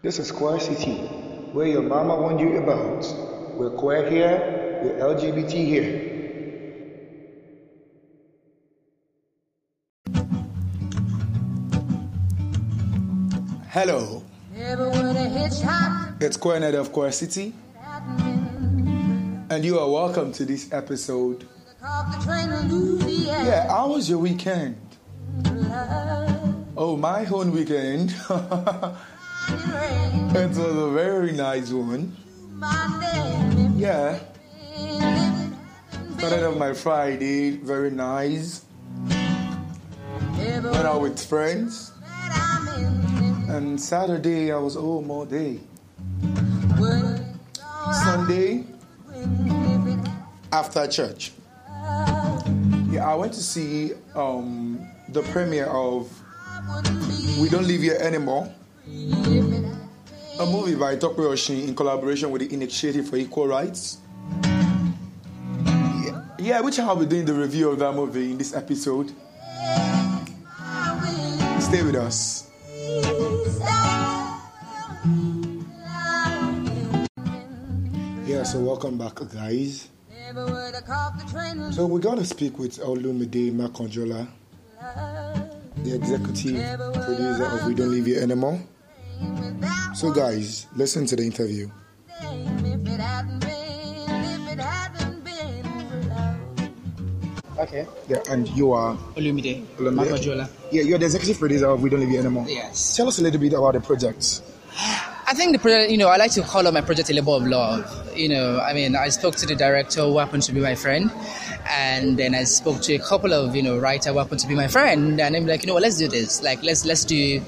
This is Queer City, where your mama warned you about. We're queer here, we're LGBT here. Hello, Never would have hitchhiked it's Queernet of Queer City, and you are welcome to this episode. caught the train to Louisiana. Yeah, how was your weekend? Oh, my own weekend. it was a very nice one. Yeah, started off my Friday, very nice. Went out with friends, and Saturday I was home all day. Sunday, after church, yeah, I went to see um, the premiere of We Don't Live Here Anymore, a movie by Tope Oshin in collaboration with the Initiative for Equal Rights. Yeah, yeah, which I'll be doing the review of that movie in this episode. Stay with us. Yeah, so welcome back, guys. So we're gonna speak with Olumide Makanjuola, the executive producer of We Don't Live Here Anymore. So, guys, listen to the interview. If it hadn't been, if it hadn't been for love. Okay. Yeah, and you are Olumide. Olumide. Yeah, you're the executive producer of We Don't Live Here Anymore. Yes. Tell us a little bit about the project. I think the project, you know, I like to call up my project a labor of love. You know, I mean, I spoke to the director who happened to be my friend, and then I spoke to a couple of, you know, writer who happened to be my friend, and I'm like, you know what, let's do this. Like, let's let's do.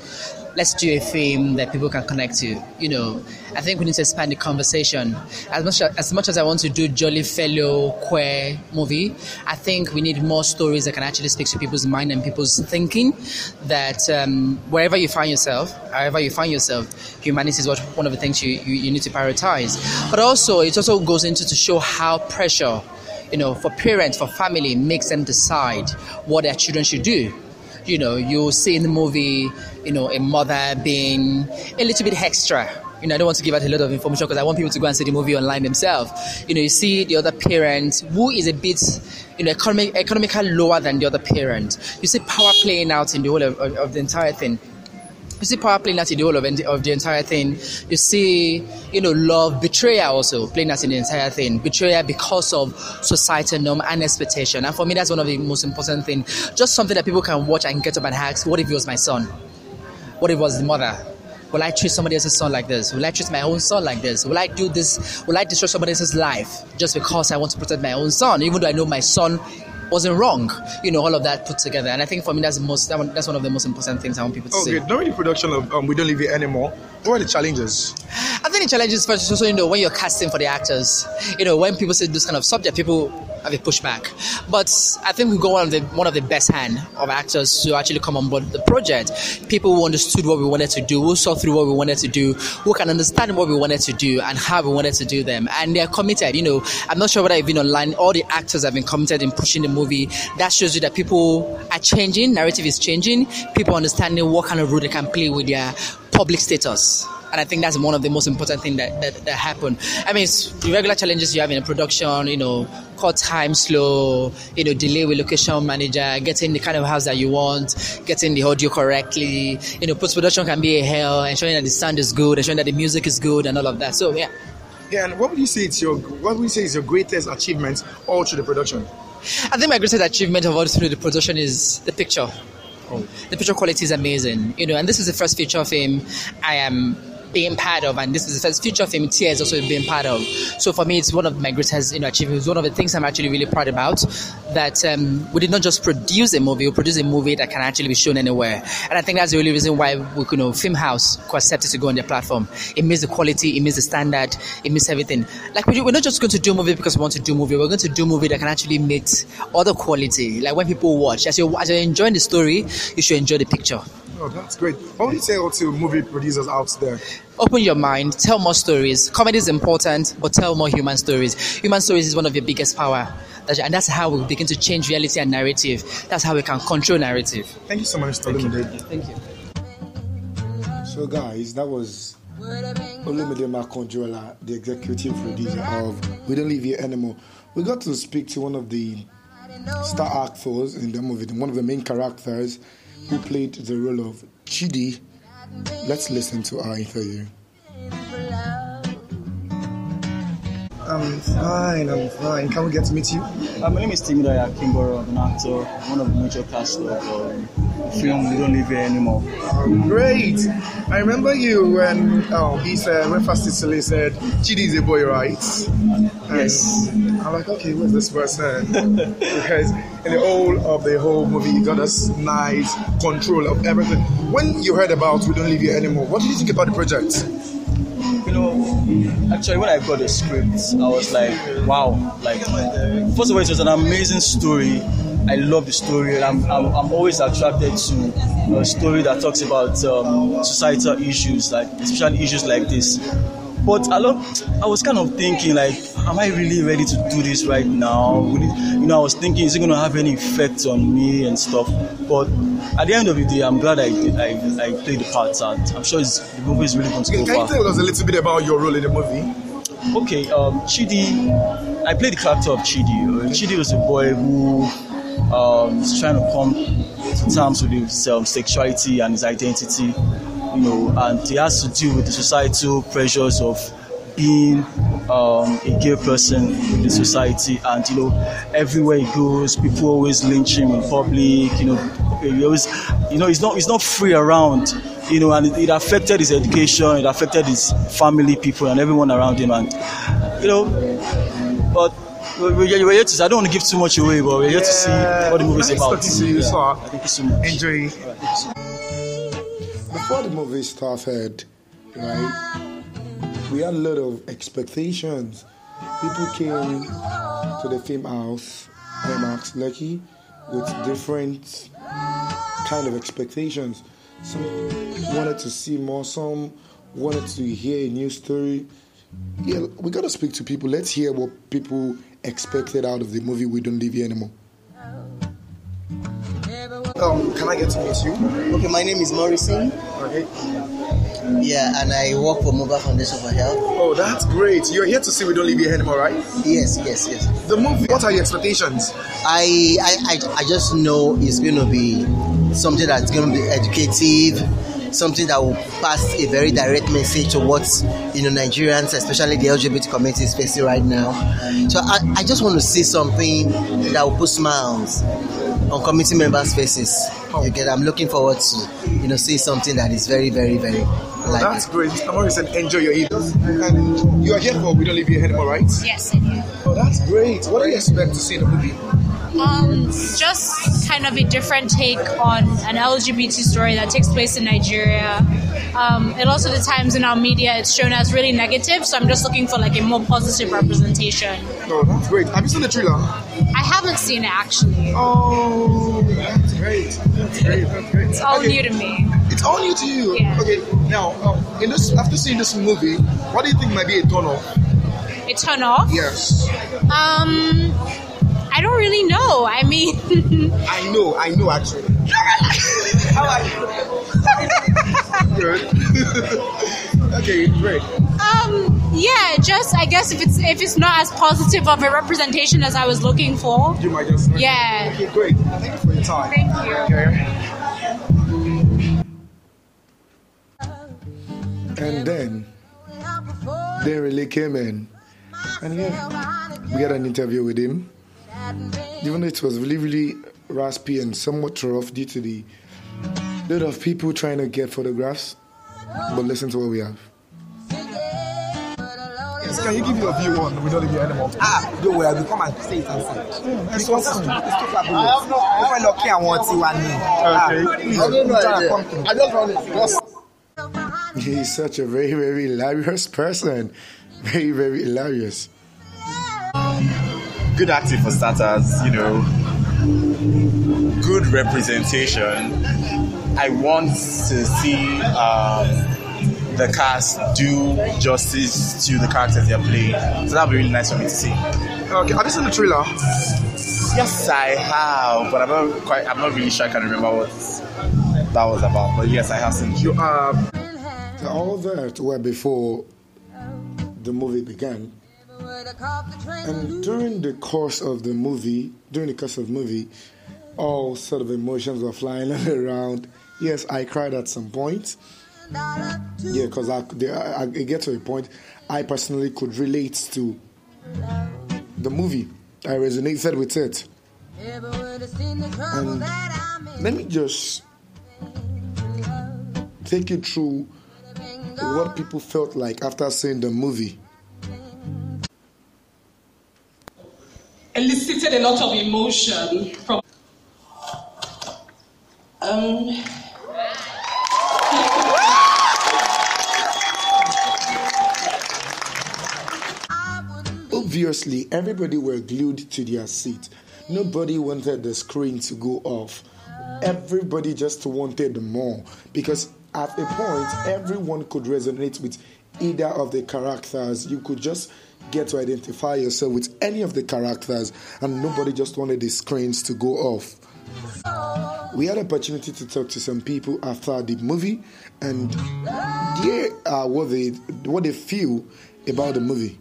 Let's do a theme that people can connect to. You know, I think we need to expand the conversation. As much as, as much as I want to do jolly fellow queer movie, I think we need more stories that can actually speak to people's mind and people's thinking. That um, wherever you find yourself, however you find yourself, humanity is what, one of the things you, you, you need to prioritize. But also, it also goes into to show how pressure, you know, for parents, for family, makes them decide what their children should do. You know, you see in the movie, you know, a mother being a little bit extra. You know, I don't want to give out a lot of information because I want people to go and see the movie online themselves. You know, you see the other parent who is a bit, you know, economic, economically lower than the other parent. You see power playing out in the whole of, of, of the entire thing. You see power playing out in the whole of, of the entire thing. You see, you know, love, betrayal also playing out in the entire thing. Betrayal because of societal norm and expectation. And for me, that's one of the most important things. Just something that people can watch and get up and ask, what if it was my son? What if it was the mother? Will I treat somebody else's son like this? Will I treat my own son like this? Will I do this? Will I destroy somebody else's life just because I want to protect my own son, even though I know my son wasn't wrong? You know, all of that put together. And I think for me, that's the most. That one, that's one of the most important things I want people to see. Okay, during the production of um, We Don't Live Here Anymore, what are the challenges? I think the challenges first, also, you know, when you're casting for the actors, you know, when people say this kind of subject, people have a pushback. But I think we got one of the one of the best hand of actors to actually come on board the project. People who understood what we wanted to do, who saw through what we wanted to do, who can understand what we wanted to do and how we wanted to do them, and they're committed. You know, I'm not sure whether I've been online. All the actors have been committed in pushing the movie. That shows you that people are changing. Narrative is changing. People understanding what kind of role they can play with their public status. And I think that's one of the most important things that, that, that happen. I mean, it's the regular challenges you have in a production, you know, cut time slow, you know, delay with location manager, getting the kind of house that you want, getting the audio correctly. You know, post production can be a hell, ensuring that the sound is good, ensuring that the music is good, and all of that. So, yeah. Yeah, and what would you say it's your what would you say is your greatest achievement all through the production? I think my greatest achievement of all through the production is the picture. Oh. The picture quality is amazing, you know, and this is the first feature film I am being part of, and this is the first feature film TIERs also being part of. So for me, it's one of my greatest you know, achievements. One of the things I'm actually really proud about that um, we did not just produce a movie, we produced a movie that can actually be shown anywhere. And I think that's the only reason why we, you know, Film House could accept to go on their platform. It means the quality, it means the standard, it means everything. Like we we're not just going to do a movie because we want to do a movie. We're going to do a movie that can actually meet other quality. Like when people watch, as you as you're enjoying the story, you should enjoy the picture. Oh, that's great. What would you say to movie producers out there? Open your mind, tell more stories. Comedy is important, but tell more human stories. Human stories is one of your biggest power. And that's how we begin to change reality and narrative. That's how we can control narrative. Thank you so much, Mr. Olumide. Thank you. So So, guys, that was Olumide Makanjuola, the executive producer of We Don't Live Here Anymore. We got to speak to one of the star actors in the movie, one of the main characters who played the role of Chidi. Let's listen to our interview. I'm fine, I'm fine. Can we get to meet you? Uh, my name is Temidayo Akinboro. I'm an actor, one of the major cast of um, film We Don't Live Here Anymore. Great. I remember you when oh, he said, when Fastly said, Chidi is a boy, right? Yes. I'm like, okay, who's this person? because in the whole of the whole movie, you got this nice control of everything. When you heard about We Don't Live Here Anymore, what did you think about the project? You know, actually, when I got the script, I was like, wow. Like, first of all, it was an amazing story. I love the story, and I'm, I'm, I'm always attracted to a story that talks about um, societal issues, like especially issues like this. But I love, I was kind of thinking like, am I really ready to do this right now? Will it, you know, I was thinking, is it going to have any effect on me and stuff? But at the end of the day, I'm glad I I, I played the part, and I'm sure the movie is really going to Can go you far. tell us a little bit about your role in the movie? Okay, um, Chidi, I played the character of Chidi. Uh, Chidi was a boy who um, is trying to come to terms with his um, sexuality and his identity, you know, and he has to deal with the societal pressures of being um, a gay person in the society, and you know, everywhere he goes, people always lynch him in public. You know, he always, you know, he's not he's not free around. You know, and it, it affected his education, it affected his family, people, and everyone around him, and you know, but we're, we're here to. I don't want to give too much away, but we're here to see what the movie is about. talking to you, sir. Thank you so much. Enjoy. Before the movie started, right, we had a lot of expectations. People came to the film house, IMAX Lekki, with different kind of expectations. Some wanted to see more, some wanted to hear a new story. Yeah, we gotta speak to people. Let's hear what people expected out of the movie We Don't Live Here Anymore. Um, can I get to meet you? Okay, my name is Morrison. Okay. Yeah, and I work for Mobile Foundation for Health. Oh, that's great. You're here to see We Don't Live Here Anymore, right? Yes, yes, yes. The movie, what are your expectations? I I, I, I just know it's going to be something that's going to be educative, something that will pass a very direct message to what you know Nigerians, especially the LGBT community, is facing right now. So I, I just want to see something that will put smiles on community members' faces. You get? I'm looking forward to you know see something that is very, very, very like. That's great. Mr. Morrison, enjoy your evening. And you are here for We Don't Live Here Anymore, right? Yes, I do. Oh, that's great. What do you expect to see in the movie? Um, just kind of a different take on an LGBT story that takes place in Nigeria. Um, and also the times in our media it's shown as really negative, so I'm just looking for like a more positive representation. Oh, that's great. Have you seen the trailer? I haven't seen it actually. Oh, that's great. That's great. That's great. It's all Okay. new to me. It's all new to you. Yeah. Okay. Now, um, in this, after seeing this movie, what do you think might be a turn off? It turned off. Yes. Um, I don't really know. I mean, I know. I know. Actually. How are you? Good. okay. Great. um, yeah, just I guess if it's if it's not as positive of a representation as I was looking for. You might just. Yeah. Okay. Great. Thank you for your time. Thank you. Okay. And then they really came in. And yeah, we had an interview with him. Even though it was really, really raspy and somewhat rough due to the lot of people trying to get photographs. But listen to what we have. Can you give your view on We Don't Live Here Anymore? Ah, don't worry, I will come and say it and say. It's Because it's too, it's too fabulous. Mo fẹ́ lọ kí àwọn tiwa ní. Okay. Please, try and come through. I just want it. Just He's such a very, very hilarious person. Very, very hilarious. Good acting for starters, you know, good representation. I want to see um, the cast do justice to the characters they're playing. So that'll be really nice for me to see. Okay, have you seen the trailer? Yes, I have, but I'm not quite. I'm not really sure. I can remember what that was about. But yes, I have seen. You are All that were before the movie began. And during the course of the movie, during the course of the movie, all sort of emotions were flying around. Yes, I cried at some point. Yeah, because I, I, I get to a point I personally could relate to the movie. I resonated with it. And let me just take you through what people felt like after seeing the movie. Elicited a lot of emotion from um, Obviously, everybody were glued to their seat. Nobody wanted the screen to go off. Everybody just wanted more because at a point, everyone could resonate with either of the characters. You could just get to identify yourself with any of the characters, and nobody just wanted the screens to go off. We had opportunity to talk to some people after the movie, and here are what they what they feel about the movie.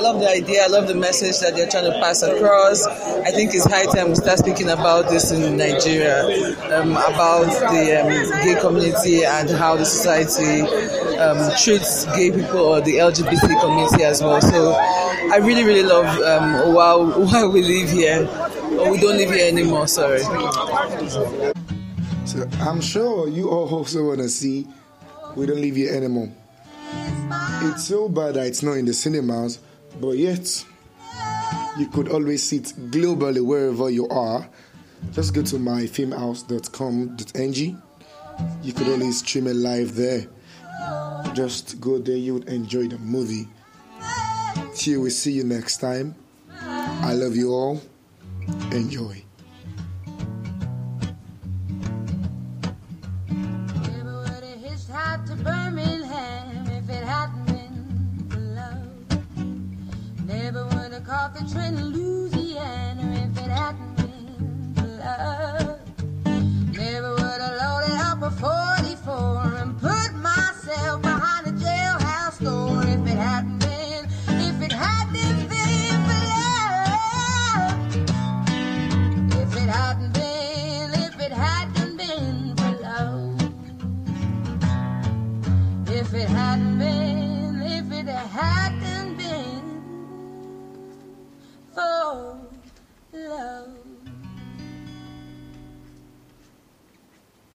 I love the idea. I love the message that they're trying to pass across. I think it's high time we start speaking about this in Nigeria, um, about the um, gay community and how the society um, treats gay people or the LGBT community as well. So I really, really love um, while while we live here, we don't live here anymore. Sorry. So I'm sure you all also want to see We Don't Live Here Anymore. It's so bad that it's not in the cinemas, but yet you could always sit globally wherever you are. Just go to myfilmhouse.com.ng. You could always stream it live there. Just go there, you would enjoy the movie. Till we see you next time. I love you all. Enjoy.